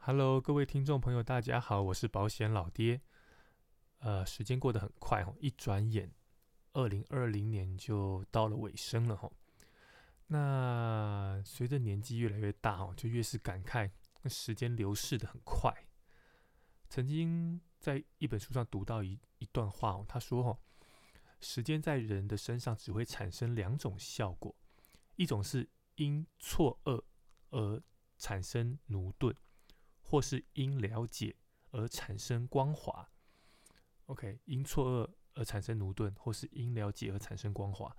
Hello，各位听众朋友，大家好，我是保险老爹。呃，时间过得很快哦，一转眼，二零二零年就到了尾声了哈。那随着年纪越来越大哦，就越是感慨，时间流逝的很快。曾经在一本书上读到一一段话哦，他说哦，时间在人的身上只会产生两种效果，一种是因错愕而产生驽钝，或是因了解而产生光滑。OK，因错愕而产生驽钝，或是因了解而产生光滑，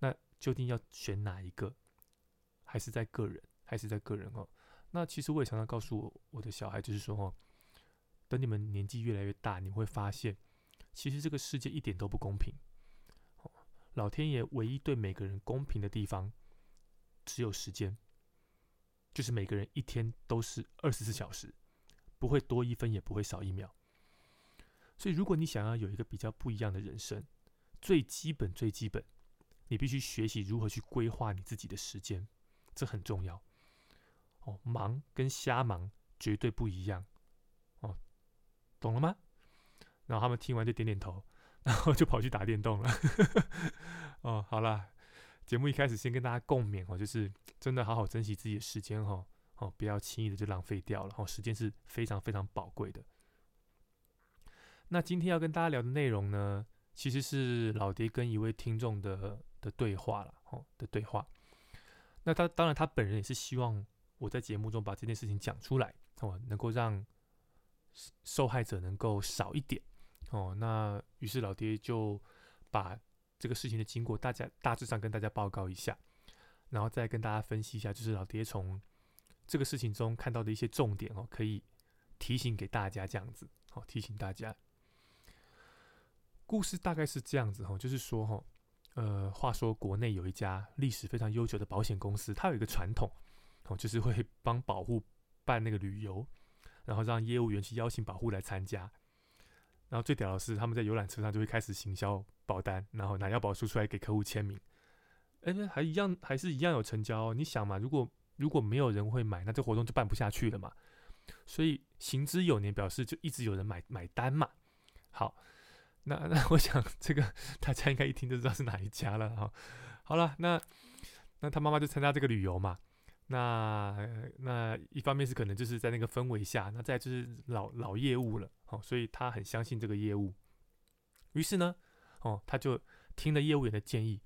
那究竟要选哪一个？还是在个人？还是在个人哦？那其实我也常常告诉我我的小孩，就是说哦，等你们年纪越来越大，你会发现，其实这个世界一点都不公平。老天爷唯一对每个人公平的地方，只有时间，就是每个人一天都是二十四小时，不会多一分，也不会少一秒。所以，如果你想要有一个比较不一样的人生，最基本、最基本，你必须学习如何去规划你自己的时间，这很重要。哦，忙跟瞎忙绝对不一样。哦，懂了吗？然后他们听完就点点头，然后就跑去打电动了。哦，好了，节目一开始先跟大家共勉哦，就是真的好好珍惜自己的时间哈，哦，不要轻易的就浪费掉了。哦，时间是非常非常宝贵的。那今天要跟大家聊的内容呢，其实是老爹跟一位听众的的对话了，哦的对话。那他当然他本人也是希望我在节目中把这件事情讲出来，哦，能够让受害者能够少一点，哦。那于是老爹就把这个事情的经过，大家大致上跟大家报告一下，然后再跟大家分析一下，就是老爹从这个事情中看到的一些重点哦，可以提醒给大家这样子，好提醒大家。故事大概是这样子哈，就是说哈，呃，话说国内有一家历史非常悠久的保险公司，它有一个传统哦，就是会帮保护办那个旅游，然后让业务员去邀请保护来参加。然后最屌的是，他们在游览车上就会开始行销保单，然后拿腰保书出来给客户签名。哎，还一样，还是一样有成交。你想嘛，如果如果没有人会买，那这活动就办不下去了嘛。所以行之有年，表示就一直有人买买单嘛。好。那那我想这个大家应该一听就知道是哪一家了哈。好了，那那他妈妈就参加这个旅游嘛。那那一方面是可能就是在那个氛围下，那再就是老老业务了哦，所以他很相信这个业务。于是呢，哦，他就听了业务员的建议，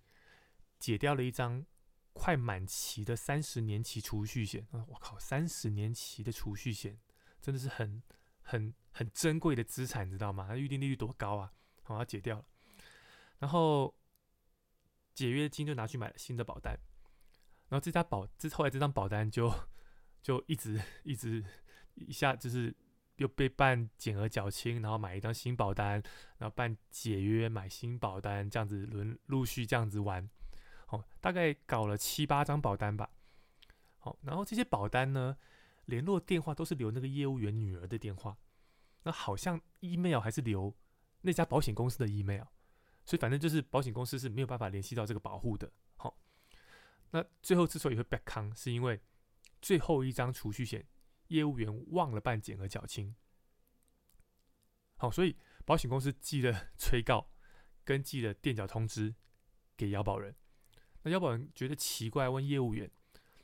解掉了一张快满期的三十年期储蓄险。我靠，三十年期的储蓄险真的是很很很珍贵的资产，你知道吗？它预定利率多高啊！好，他解掉了，然后解约金就拿去买了新的保单，然后这家保这后来这张保单就就一直一直一下就是又被办减额缴清，然后买一张新保单，然后办解约买新保单，这样子轮陆续这样子玩，哦，大概搞了七八张保单吧，好，然后这些保单呢，联络电话都是留那个业务员女儿的电话，那好像 email 还是留。那家保险公司的 email，所以反正就是保险公司是没有办法联系到这个保护的。好，那最后之所以会 back 康，是因为最后一张储蓄险业务员忘了办减额缴清。好，所以保险公司寄了 催告跟寄了垫缴通知给腰保人。那腰保人觉得奇怪，问业务员。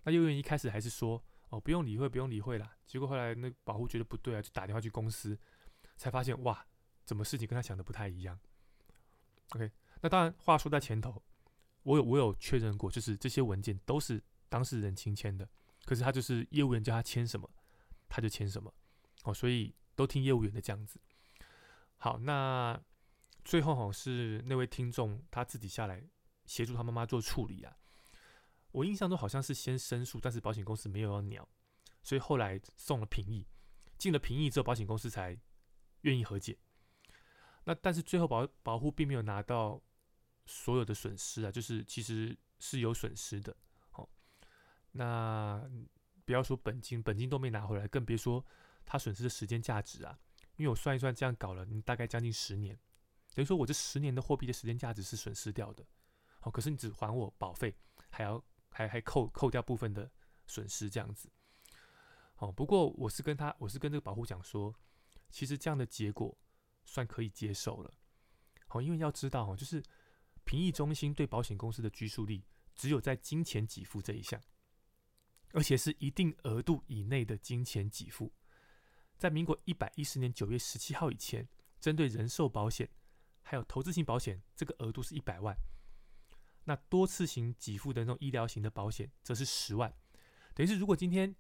那业务员一开始还是说：“哦，不用理会，不用理会啦。”结果后来那保护觉得不对啊，就打电话去公司，才发现哇。怎么事情跟他想的不太一样？OK，那当然，话说在前头，我有我有确认过，就是这些文件都是当事人亲签的，可是他就是业务员叫他签什么，他就签什么，哦，所以都听业务员的这样子。好，那最后哈是那位听众他自己下来协助他妈妈做处理啊。我印象中好像是先申诉，但是保险公司没有要鸟，所以后来送了评议，进了评议之后，保险公司才愿意和解。那但是最后保保护并没有拿到所有的损失啊，就是其实是有损失的。好，那不要说本金，本金都没拿回来，更别说他损失的时间价值啊。因为我算一算，这样搞了，你大概将近十年，等于说我这十年的货币的时间价值是损失掉的。好，可是你只还我保费，还要还还扣扣掉部分的损失这样子。哦，不过我是跟他，我是跟这个保护讲说，其实这样的结果算可以接受了。好，因为要知道哦，就是评议中心对保险公司的拘束力只有在金钱给付这一项，而且是一定额度以内的金钱给付。在民国一百一十年九月十七号以前，针对人寿保险还有投资型保险，这个额度是一百万。那多次型给付的那种医疗型的保险，则是十万。等于是，如果今天，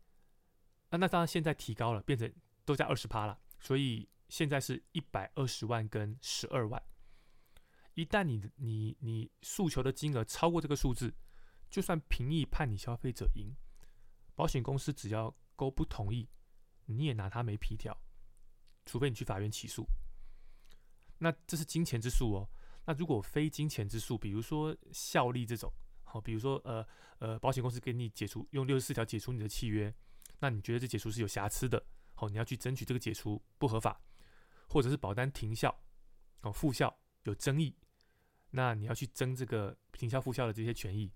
啊那当然现在提高了，变成都加二十趴了，所以现在是一百二十万跟十二万。一旦你你你诉求的金额超过这个数字，就算评议判你消费者赢，保险公司只要勾不同意，你也拿他没皮条，除非你去法院起诉。那这是金钱之诉哦。那如果非金钱之诉，比如说效力这种，好，比如说呃呃，保险公司给你解除用六十四条解除你的契约，那你觉得这解除是有瑕疵的，好，你要去争取这个解除不合法，或者是保单停效，哦，复效有争议，那你要去争这个停销复销的这些权益。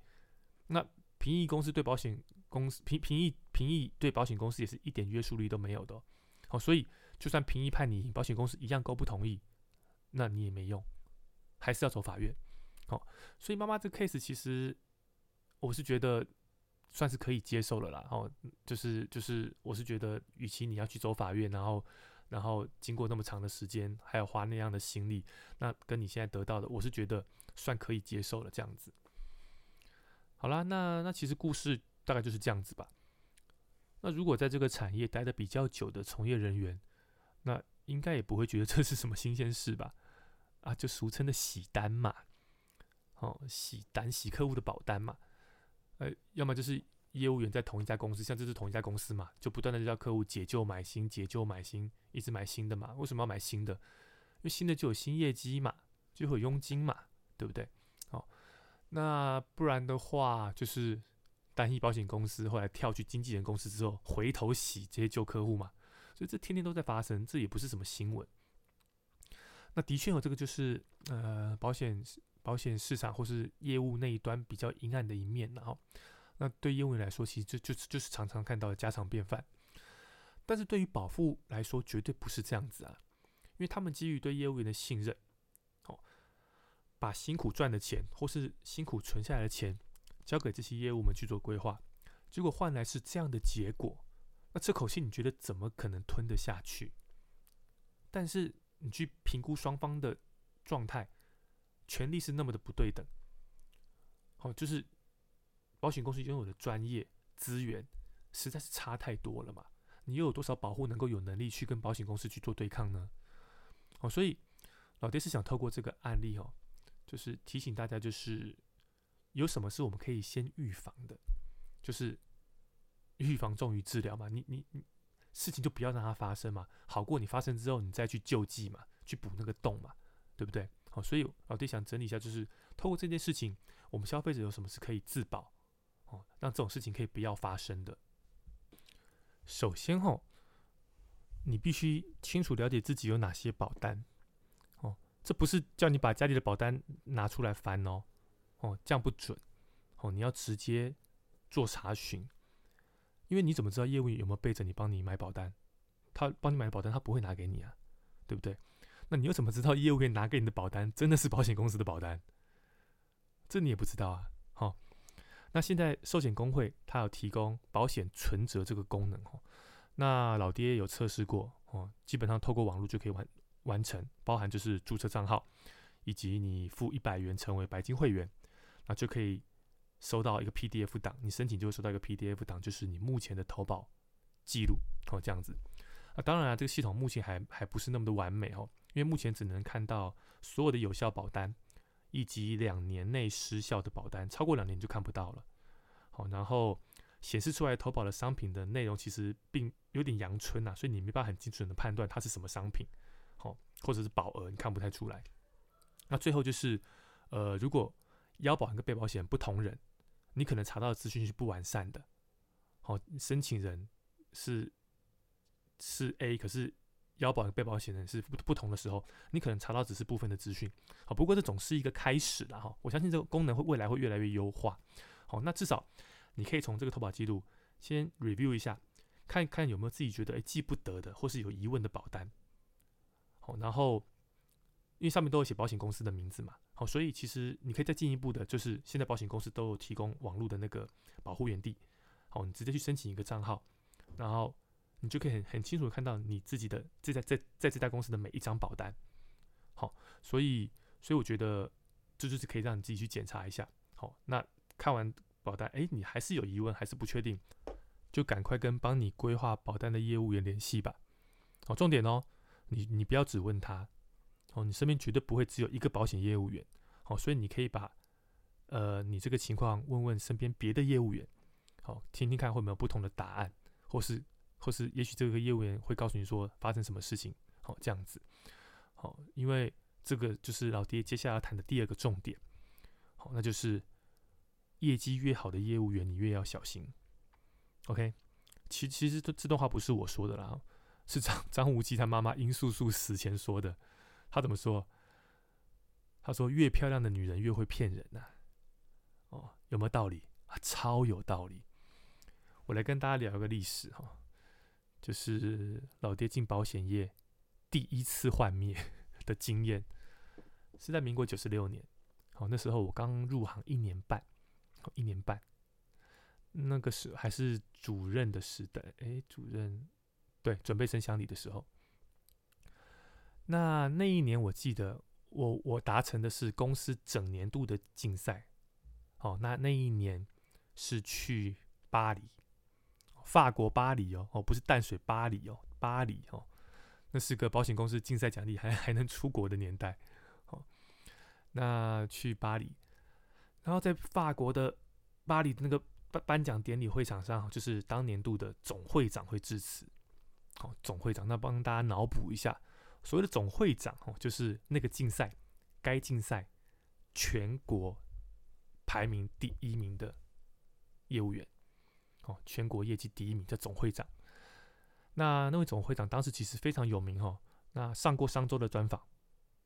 那评议公司对保险公司评评议评议对保险公司也是一点约束力都没有的，好，所以就算评议判你赢，保险公司一样都不同意，那你也没用。还是要走法院，好，所以妈妈这 case 其实我是觉得算是可以接受了啦。哦，就是就是，我是觉得，与其你要去走法院，然后然后经过那么长的时间，还要花那样的心力，那跟你现在得到的，我是觉得算可以接受了。这样子，好啦，那那其实故事大概就是这样子吧。那如果在这个产业待的比较久的从业人员，那应该也不会觉得这是什么新鲜事吧。啊，就俗称的洗单嘛，哦，洗单洗客户的保单嘛，呃，要么就是业务员在同一家公司，像这是同一家公司嘛，就不断的叫客户解救买新，解救买新，一直买新的嘛。为什么要买新的？因为新的就有新业绩嘛，就会有佣金嘛，对不对？哦，那不然的话，就是单一保险公司后来跳去经纪人公司之后，回头洗这些旧客户嘛，所以这天天都在发生，这也不是什么新闻。那的确有这个，就是呃，保险保险市场或是业务那一端比较阴暗的一面，然后，那对业务员来说，其实就就是就是常常看到的家常便饭。但是对于保护来说，绝对不是这样子啊，因为他们基于对业务员的信任，哦，把辛苦赚的钱或是辛苦存下来的钱交给这些业务们去做规划，结果换来是这样的结果，那这口气你觉得怎么可能吞得下去？但是。你去评估双方的状态，权力是那么的不对等。好，就是保险公司拥有的专业资源实在是差太多了嘛？你又有多少保护能够有能力去跟保险公司去做对抗呢？哦，所以老爹是想透过这个案例哦，就是提醒大家，就是有什么是我们可以先预防的，就是预防重于治疗嘛。你你你。事情就不要让它发生嘛，好过你发生之后你再去救济嘛，去补那个洞嘛，对不对？好，所以老爹想整理一下，就是透过这件事情，我们消费者有什么是可以自保，哦，让这种事情可以不要发生的。首先哈，你必须清楚了解自己有哪些保单，哦，这不是叫你把家里的保单拿出来翻哦，哦，这样不准，哦，你要直接做查询。因为你怎么知道业务员有没有背着你帮你买保单？他帮你买的保单，他不会拿给你啊，对不对？那你又怎么知道业务员拿给你的保单真的是保险公司的保单？这你也不知道啊。那现在寿险工会它有提供保险存折这个功能哦。那老爹有测试过哦，基本上透过网络就可以完完成，包含就是注册账号，以及你付一百元成为白金会员，那就可以。收到一个 PDF 档，你申请就会收到一个 PDF 档，就是你目前的投保记录哦，这样子。啊，当然啊，这个系统目前还还不是那么的完美哦，因为目前只能看到所有的有效保单，以及两年内失效的保单，超过两年就看不到了。好，然后显示出来投保的商品的内容其实并有点阳春呐，所以你没办法很精准的判断它是什么商品，好，或者是保额你看不太出来。那最后就是，呃，如果腰保跟被保险不同人。你可能查到的资讯是不完善的，好，申请人是是 A，可是腰保被保险人是不不同的时候，你可能查到只是部分的资讯，好，不过这总是一个开始啦哈，我相信这个功能会未来会越来越优化，好，那至少你可以从这个投保记录先 review 一下，看看有没有自己觉得哎记不得的，或是有疑问的保单。好，然后因为上面都有写保险公司的名字嘛，好，所以其实你可以再进一步的，就是现在保险公司都有提供网络的那个保护原地，好，你直接去申请一个账号，然后你就可以很很清楚的看到你自己的这在在在这家公司的每一张保单。好，所以所以我觉得这就是可以让你自己去检查一下。好，那看完。保单，哎，你还是有疑问，还是不确定，就赶快跟帮你规划保单的业务员联系吧。好，重点哦，你你不要只问他，哦，你身边绝对不会只有一个保险业务员，好，所以你可以把，呃，你这个情况问问身边别的业务员，好，听听看会没有不同的答案，或是或是也许这个业务员会告诉你说发生什么事情，好，这样子，好，因为这个就是老爹接下来要谈的第二个重点，好，那就是。业绩越好的业务员，你越要小心。OK，其其实这这段话不是我说的啦，是张张无忌他妈妈殷素素死前说的。他怎么说？他说：“越漂亮的女人越会骗人呐。”哦，有没有道理啊？超有道理。我来跟大家聊一个历史哈，就是老爹进保险业第一次幻灭 的经验，是在民国九十六年。好，那时候我刚入行一年半。一年半，那个时还是主任的时代，哎，主任，对，准备升乡里的时候，那那一年我记得，我我达成的是公司整年度的竞赛，哦，那那一年是去巴黎，法国巴黎哦，哦，不是淡水巴黎哦，巴黎哦，那是个保险公司竞赛奖励，还 还能出国的年代，哦，那去巴黎。然后在法国的巴黎那个颁颁奖典礼会场上，就是当年度的总会长会致辞。好，总会长，那帮大家脑补一下，所谓的总会长哦，就是那个竞赛，该竞赛全国排名第一名的业务员，哦，全国业绩第一名的总会长。那那位总会长当时其实非常有名哦，那上过商周的专访，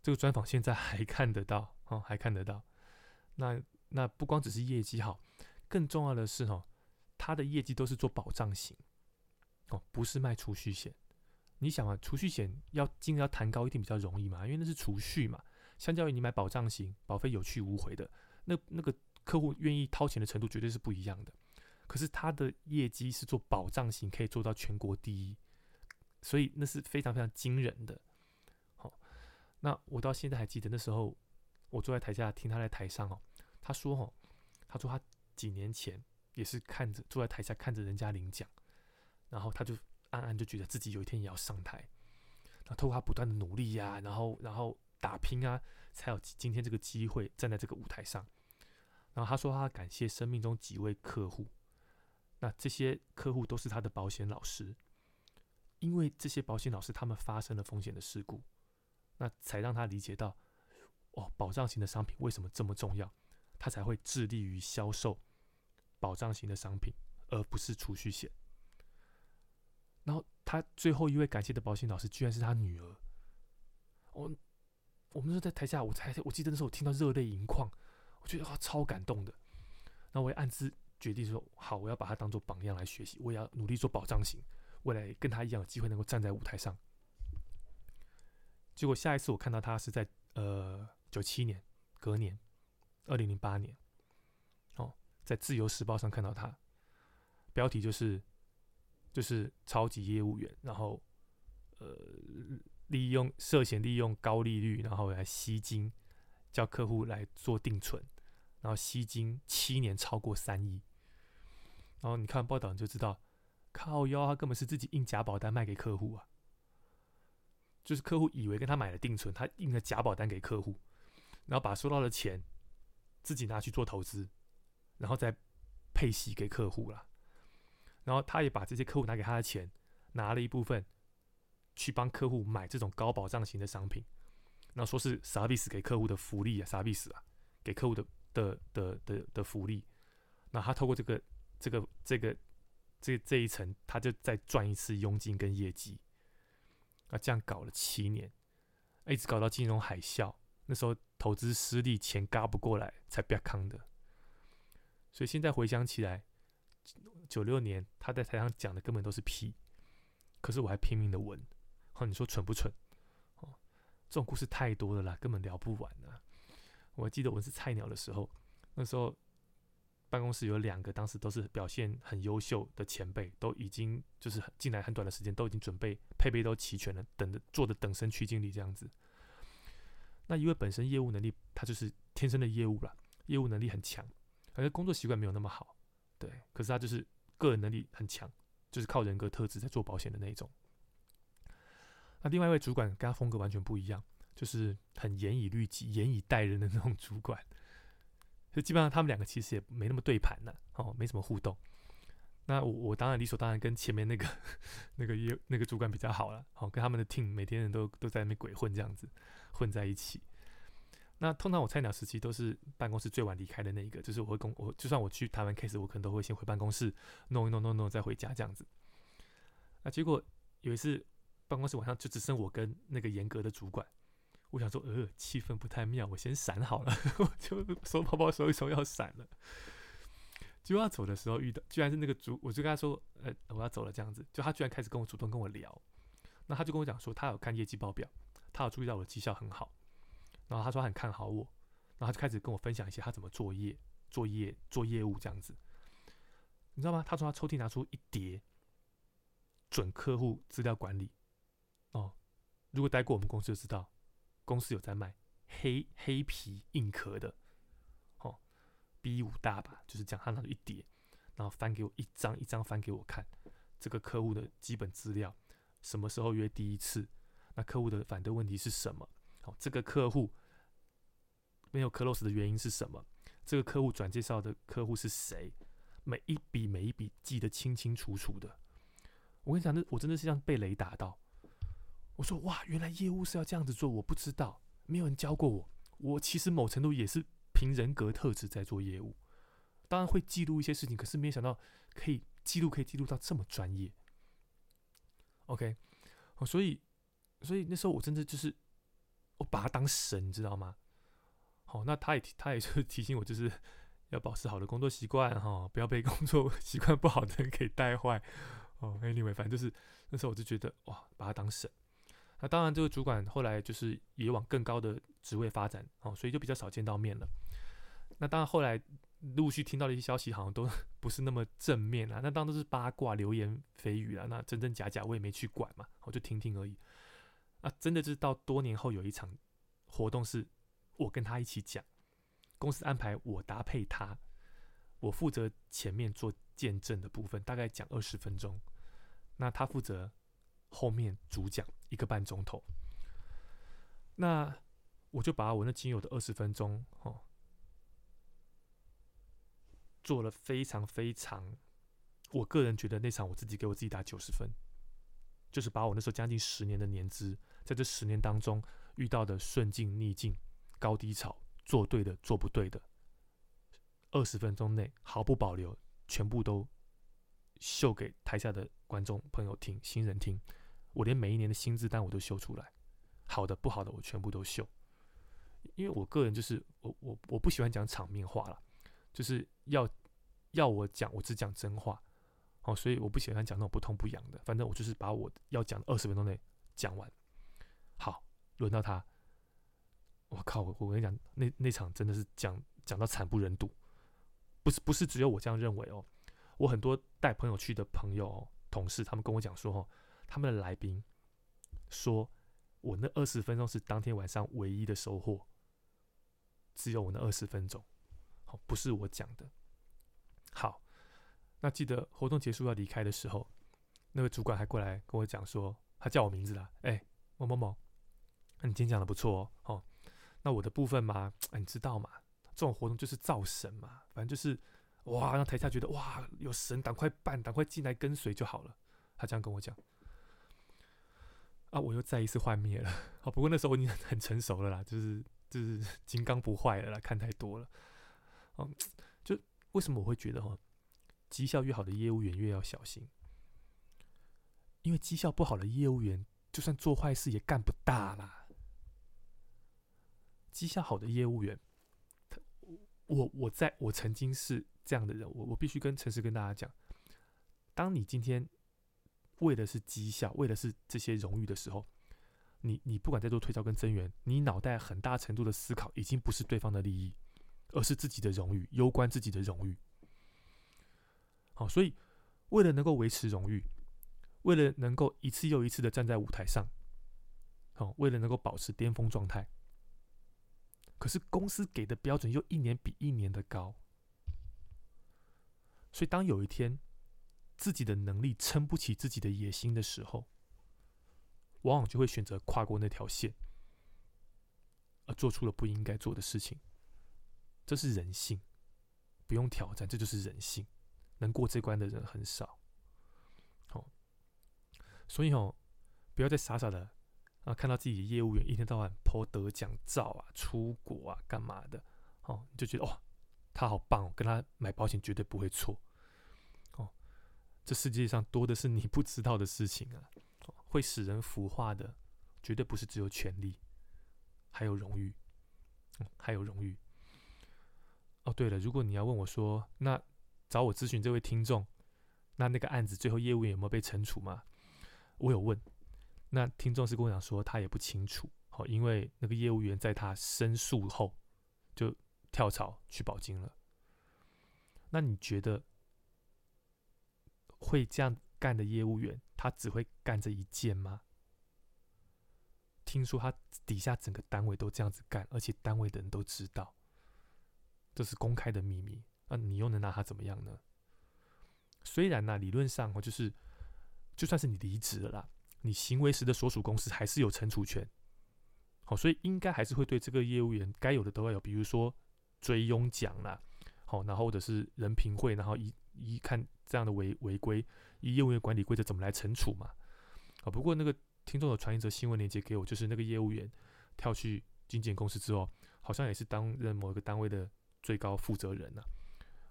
这个专访现在还看得到哦，还看得到。那那不光只是业绩好，更重要的是哦，他的业绩都是做保障型，哦，不是卖储蓄险。你想啊，储蓄险要金额要谈高一定比较容易嘛，因为那是储蓄嘛。相较于你买保障型，保费有去无回的，那那个客户愿意掏钱的程度绝对是不一样的。可是他的业绩是做保障型，可以做到全国第一，所以那是非常非常惊人的。好，那我到现在还记得那时候，我坐在台下听他在台上哦。他说：“哦，他说他几年前也是看着坐在台下看着人家领奖，然后他就暗暗就觉得自己有一天也要上台。那透过他不断的努力呀，然后然后打拼啊，才有今天这个机会站在这个舞台上。然后他说他感谢生命中几位客户，那这些客户都是他的保险老师，因为这些保险老师他们发生了风险的事故，那才让他理解到哦，保障型的商品为什么这么重要。”他才会致力于销售保障型的商品，而不是储蓄险。然后他最后一位感谢的保险老师，居然是他女儿。我我们是在台下，我才我记得那时候我听到热泪盈眶，我觉得啊超感动的。那我也暗自决定说，好，我要把他当做榜样来学习，我也要努力做保障型，未来跟他一样有机会能够站在舞台上。结果下一次我看到他是在呃九七年隔年。二零零八年，哦，在《自由时报》上看到他，标题就是就是超级业务员，然后呃，利用涉嫌利用高利率，然后来吸金，叫客户来做定存，然后吸金七年超过三亿，然后你看报道你就知道，靠腰他根本是自己印假保单卖给客户啊，就是客户以为跟他买了定存，他印了假保单给客户，然后把收到的钱。自己拿去做投资，然后再配息给客户了。然后他也把这些客户拿给他的钱，拿了一部分去帮客户买这种高保障型的商品，然后说是 service 给客户的福利啊，service 啊，给客户的的的的的福利。那他透过这个这个这个这这一层，他就再赚一次佣金跟业绩。啊，这样搞了七年，一直搞到金融海啸。那时候投资失利，钱嘎不过来，才不要扛的。所以现在回想起来，九六年他在台上讲的根本都是屁，可是我还拼命的闻。哦，你说蠢不蠢？哦，这种故事太多了啦，根本聊不完啊。我还记得我是菜鸟的时候，那时候办公室有两个，当时都是表现很优秀的前辈，都已经就是进来很短的时间，都已经准备配备都齐全了，等着做的等身区经理这样子。那因为本身业务能力，他就是天生的业务了，业务能力很强，而且工作习惯没有那么好，对，可是他就是个人能力很强，就是靠人格特质在做保险的那一种。那另外一位主管跟他风格完全不一样，就是很严以律己、严以待人的那种主管，就基本上他们两个其实也没那么对盘呢，哦，没什么互动。那我我当然理所当然跟前面那个 那个业那个主管比较好了，好跟他们的 team 每天人都都在那边鬼混这样子。混在一起。那通常我菜鸟时期都是办公室最晚离开的那一个，就是我会跟我就算我去台湾 case，我可能都会先回办公室弄一弄弄弄再回家这样子。那结果有一次办公室晚上就只剩我跟那个严格的主管，我想说呃气氛不太妙，我先闪好了，我就收包包收一收要闪了。就要走的时候遇到，居然是那个主，我就跟他说呃我要走了这样子，就他居然开始跟我主动跟我聊，那他就跟我讲说他有看业绩报表。他有注意到我的绩效很好，然后他说很看好我，然后他就开始跟我分享一些他怎么作业、作业、做业务这样子，你知道吗？他从他抽屉拿出一叠准客户资料管理，哦，如果待过我们公司就知道，公司有在卖黑黑皮硬壳的，哦，B 五大吧，就是讲他拿出一叠，然后翻给我一张一张翻给我看，这个客户的基本资料，什么时候约第一次。那客户的反对问题是什么？好，这个客户没有 close 的原因是什么？这个客户转介绍的客户是谁？每一笔每一笔记得清清楚楚的。我跟你讲，那我真的是像被雷打到。我说哇，原来业务是要这样子做，我不知道，没有人教过我。我其实某程度也是凭人格特质在做业务，当然会记录一些事情，可是没想到可以记录，可以记录到这么专业。OK，哦，所以。所以那时候我真的就是我把他当神，你知道吗？好，那他也他也是提醒我，就是要保持好的工作习惯哈，不要被工作 习惯不好的人给带坏。哦，anyway，反正就是那时候我就觉得哇，把他当神。那当然，这个主管后来就是也往更高的职位发展哦，所以就比较少见到面了。那当然后来陆续听到的一些消息，好像都 不是那么正面啊。那当然都是八卦、流言蜚语啊。那真真假假我也没去管嘛，我就听听而已。啊，真的就是到多年后有一场活动，是我跟他一起讲，公司安排我搭配他，我负责前面做见证的部分，大概讲二十分钟，那他负责后面主讲一个半钟头，那我就把我那仅有的二十分钟，哦，做了非常非常，我个人觉得那场我自己给我自己打九十分。就是把我那时候将近十年的年资，在这十年当中遇到的顺境逆境、高低潮，做对的做不对的，二十分钟内毫不保留，全部都秀给台下的观众朋友听、新人听。我连每一年的薪资单我都秀出来，好的不好的我全部都秀。因为我个人就是我我我不喜欢讲场面话了，就是要要我讲，我只讲真话。哦，所以我不喜欢讲那种不痛不痒的，反正我就是把我要讲的二十分钟内讲完。好，轮到他，我靠，我我跟你讲，那那场真的是讲讲到惨不忍睹，不是不是只有我这样认为哦，我很多带朋友去的朋友、同事，他们跟我讲说，哦，他们的来宾说我那二十分钟是当天晚上唯一的收获，只有我那二十分钟，好，不是我讲的，好。那记得活动结束要离开的时候，那个主管还过来跟我讲说，他叫我名字了，哎，某某某，你今天讲的不错哦，那我的部分嘛，哎你知道嘛，这种活动就是造神嘛，反正就是哇，让台下觉得哇有神，赶快办，赶快进来跟随就好了。他这样跟我讲，啊，我又再一次幻灭了。好，不过那时候我已经很成熟了啦，就是就是 金刚不坏了啦，看太多了。嗯，就为什么我会觉得哈？绩效越好的业务员越要小心，因为绩效不好的业务员，就算做坏事也干不大啦。绩效好的业务员，他我我在我曾经是这样的人，我我必须跟诚实跟大家讲，当你今天为的是绩效，为的是这些荣誉的时候，你你不管在做推销跟增援，你脑袋很大程度的思考已经不是对方的利益，而是自己的荣誉，攸关自己的荣誉。好，所以为了能够维持荣誉，为了能够一次又一次的站在舞台上，好，为了能够保持巅峰状态，可是公司给的标准又一年比一年的高，所以当有一天自己的能力撑不起自己的野心的时候，往往就会选择跨过那条线，而做出了不应该做的事情。这是人性，不用挑战，这就是人性。能过这关的人很少，哦，所以哦，不要再傻傻的啊，看到自己的业务员一天到晚抛得奖照啊、出国啊、干嘛的，哦，你就觉得哇，他好棒哦，跟他买保险绝对不会错，这世界上多的是你不知道的事情啊，会使人腐化的，绝对不是只有权力，还有荣誉，还有荣誉。哦，对了，如果你要问我说，那找我咨询这位听众，那那个案子最后业务员有没有被惩处吗？我有问，那听众是跟我讲说他也不清楚，好，因为那个业务员在他申诉后就跳槽去保金了。那你觉得会这样干的业务员，他只会干这一件吗？听说他底下整个单位都这样子干，而且单位的人都知道，这是公开的秘密。那你又能拿他怎么样呢？虽然呢，理论上哦，就是就算是你离职了啦，你行为时的所属公司还是有惩处权。好，所以应该还是会对这个业务员该有的都要有，比如说追佣奖啦，好，然后或者是人评会，然后一一看这样的违违规，以业务员管理规则怎么来惩处嘛？啊，不过那个听众有传一则新闻链接给我，就是那个业务员跳去经纪公司之后，好像也是担任某一个单位的最高负责人呢。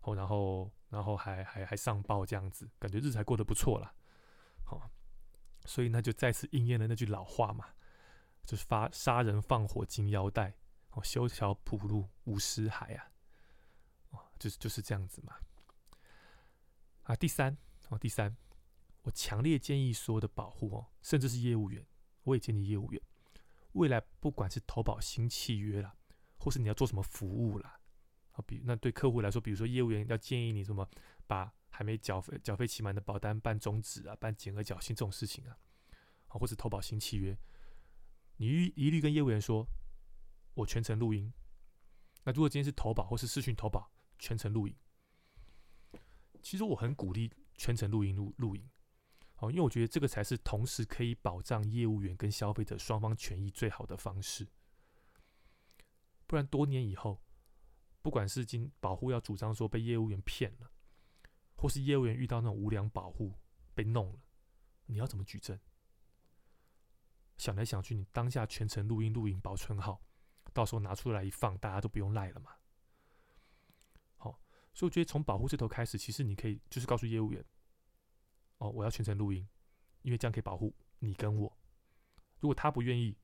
哦，然后，然后还还还上报这样子，感觉日子还过得不错啦。好，所以那就再次应验了那句老话嘛，就是发杀人放火金腰带，哦，修桥铺路无尸骸啊，哦，就是就是这样子嘛。啊，第三，哦，第三，我强烈建议所有的保护哦，甚至是业务员，我也建议业务员，未来不管是投保新契约啦，或是你要做什么服务啦。啊，比那对客户来说，比如说业务员要建议你什么，把还没缴费缴费期满的保单办终止啊，办减额缴清这种事情啊，啊，或者投保新契约，你一一律跟业务员说，我全程录音。那如果今天是投保或是视讯投保，全程录音。其实我很鼓励全程录音录录音，哦，因为我觉得这个才是同时可以保障业务员跟消费者双方权益最好的方式。不然多年以后。不管是经保护要主张说被业务员骗了，或是业务员遇到那种无良保护被弄了，你要怎么举证？想来想去，你当下全程录音录影保存好，到时候拿出来一放，大家都不用赖了嘛。所以我觉得从保护这头开始，其实你可以就是告诉业务员，哦，我要全程录音，因为这样可以保护你跟我。如果他不愿意，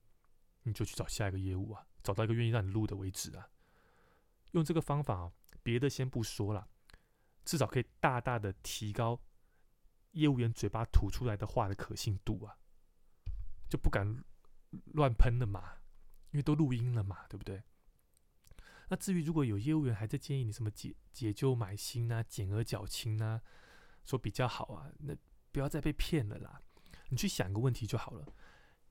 你就去找下一个业务啊，找到一个愿意让你录的为止啊。用这个方法，别的先不说了，至少可以大大的提高业务员嘴巴吐出来的话的可信度啊，就不敢乱喷了嘛，因为都录音了嘛，对不对？那至于如果有业务员还在建议你什么解解救买新啊、减额缴清啊，说比较好啊，那不要再被骗了啦。你去想一个问题就好了。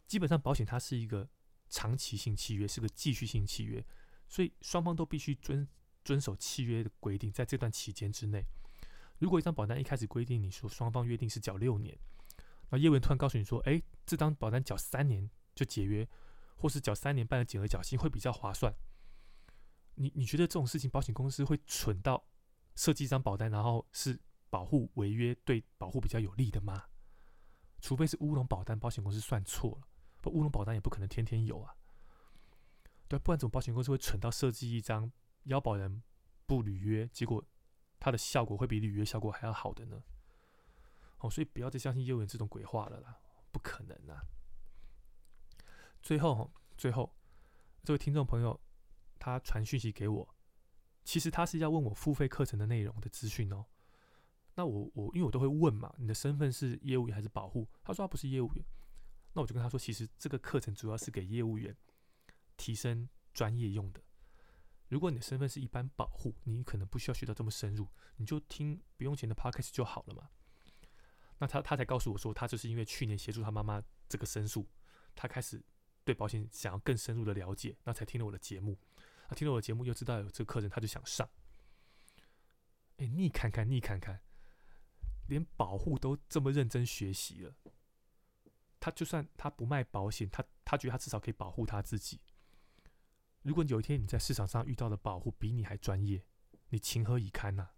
基本上保险它是一个长期性契约，是个继续性契约。所以双方都必须遵遵守契约的规定，在这段期间之内，如果一张保单一开始规定你说双方约定是缴六年，那业务员突然告诉你说，哎，这张保单缴三年就解约，或是缴三年半的减额缴清会比较划算，你你觉得这种事情保险公司会蠢到设计一张保单，然后是保护违约对保护比较有利的吗？除非是乌龙保单，保险公司算错了，不乌龙保单也不可能天天有啊。对，不然怎么保险公司会蠢到设计一张腰保人不履约，结果它的效果会比履约效果还要好的呢？哦，所以不要再相信业务员这种鬼话了啦，不可能啊！最后，最后，这位听众朋友他传讯息给我，其实他是要问我付费课程的内容的资讯哦。那我我因为我都会问嘛，你的身份是业务员还是保护？他说他不是业务员，那我就跟他说，其实这个课程主要是给业务员提升专业用的。如果你的身份是一般保护，你可能不需要学到这么深入，你就听不用钱的 podcast 就好了嘛。那他他才告诉我说，他就是因为去年协助他妈妈这个申诉，他开始对保险想要更深入的了解，那才听了我的节目。他听了我的节目，又知道有这个课程，他就想上。哎，你看看，你看看。连保护都这么认真学习了，他就算他不卖保险，他他觉得他至少可以保护他自己。如果有一天你在市场上遇到的保护比你还专业，你情何以堪呐？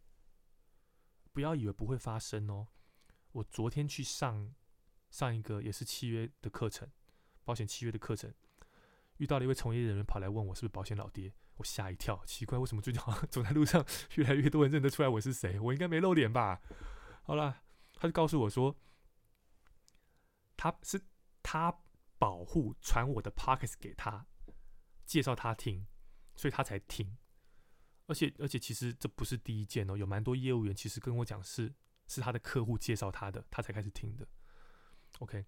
不要以为不会发生哦。我昨天去上上一个也是契约的课程，保险契约的课程，遇到了一位从业人员跑来问我是不是保险老爹，我吓一跳，奇怪为什么最近好像 走在路上越来越多人认得出来我是谁？我应该没露脸吧？好了，他就告诉我说，他是他保护传我的 pockets 给他，介绍他听，所以他才听。而且而且，其实这不是第一件哦，有蛮多业务员其实跟我讲是是他的客户介绍他的，他才开始听的。OK，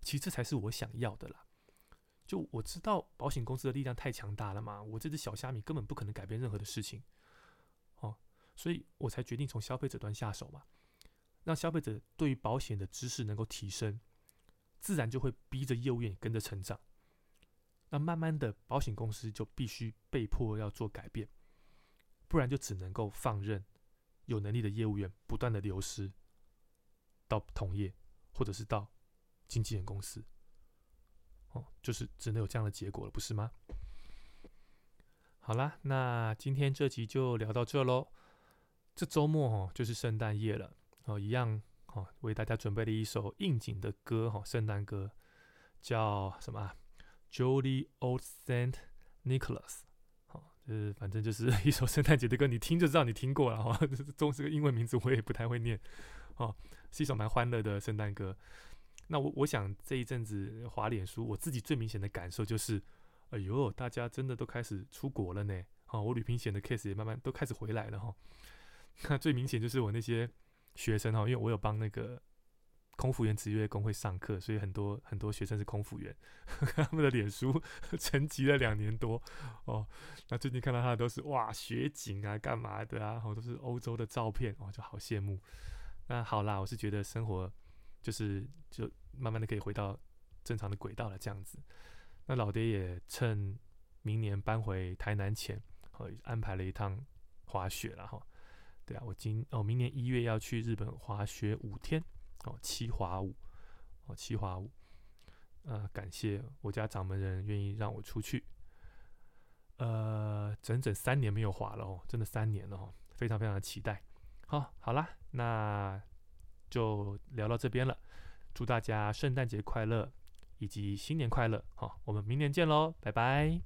其实这才是我想要的啦。就我知道保险公司的力量太强大了嘛，我这只小虾米根本不可能改变任何的事情，哦，所以我才决定从消费者端下手嘛。让消费者对于保险的知识能够提升，自然就会逼着业务员跟着成长。那慢慢的，保险公司就必须被迫要做改变，不然就只能够放任有能力的业务员不断的流失到同业，或者是到经纪人公司。哦，就是只能有这样的结果了，不是吗？好啦，那今天这集就聊到这喽。这周末哦，就是圣诞夜了。哦，一样哦，为大家准备了一首应景的歌哈，圣诞歌叫什么？Jolly Old Saint Nicholas。好，就是反正就是 一首圣诞节的歌，你听就知道你听过了哈。中是个英文名字，我也不太会念。哦，是一首蛮欢乐的圣诞歌。那我我想这一阵子滑脸书，我自己最明显的感受就是，哎呦，大家真的都开始出国了呢。哦，我旅平险的 case 也慢慢都开始回来了哈。那最明显就是我那些。学生哈，因为我有帮那个空服员职业工会上课，所以很多很多学生是空服员，他们的脸书 沉寂了两年多哦。那最近看到他的都是哇雪景啊，干嘛的啊，好都是欧洲的照片哦，就好羡慕。那好啦，我是觉得生活就是就慢慢的可以回到正常的轨道了这样子。那老爹也趁明年搬回台南前，哦安排了一趟滑雪了哈。对啊，我今哦，明年一月要去日本滑雪五天哦，七滑五哦，七滑五。呃，感谢我家掌门人愿意让我出去。呃，整整三年没有滑了哦，真的三年了哦，非常非常的期待。好，好啦，那就聊到这边了。祝大家圣诞节快乐，以及新年快乐。好，我们明年见喽，拜拜。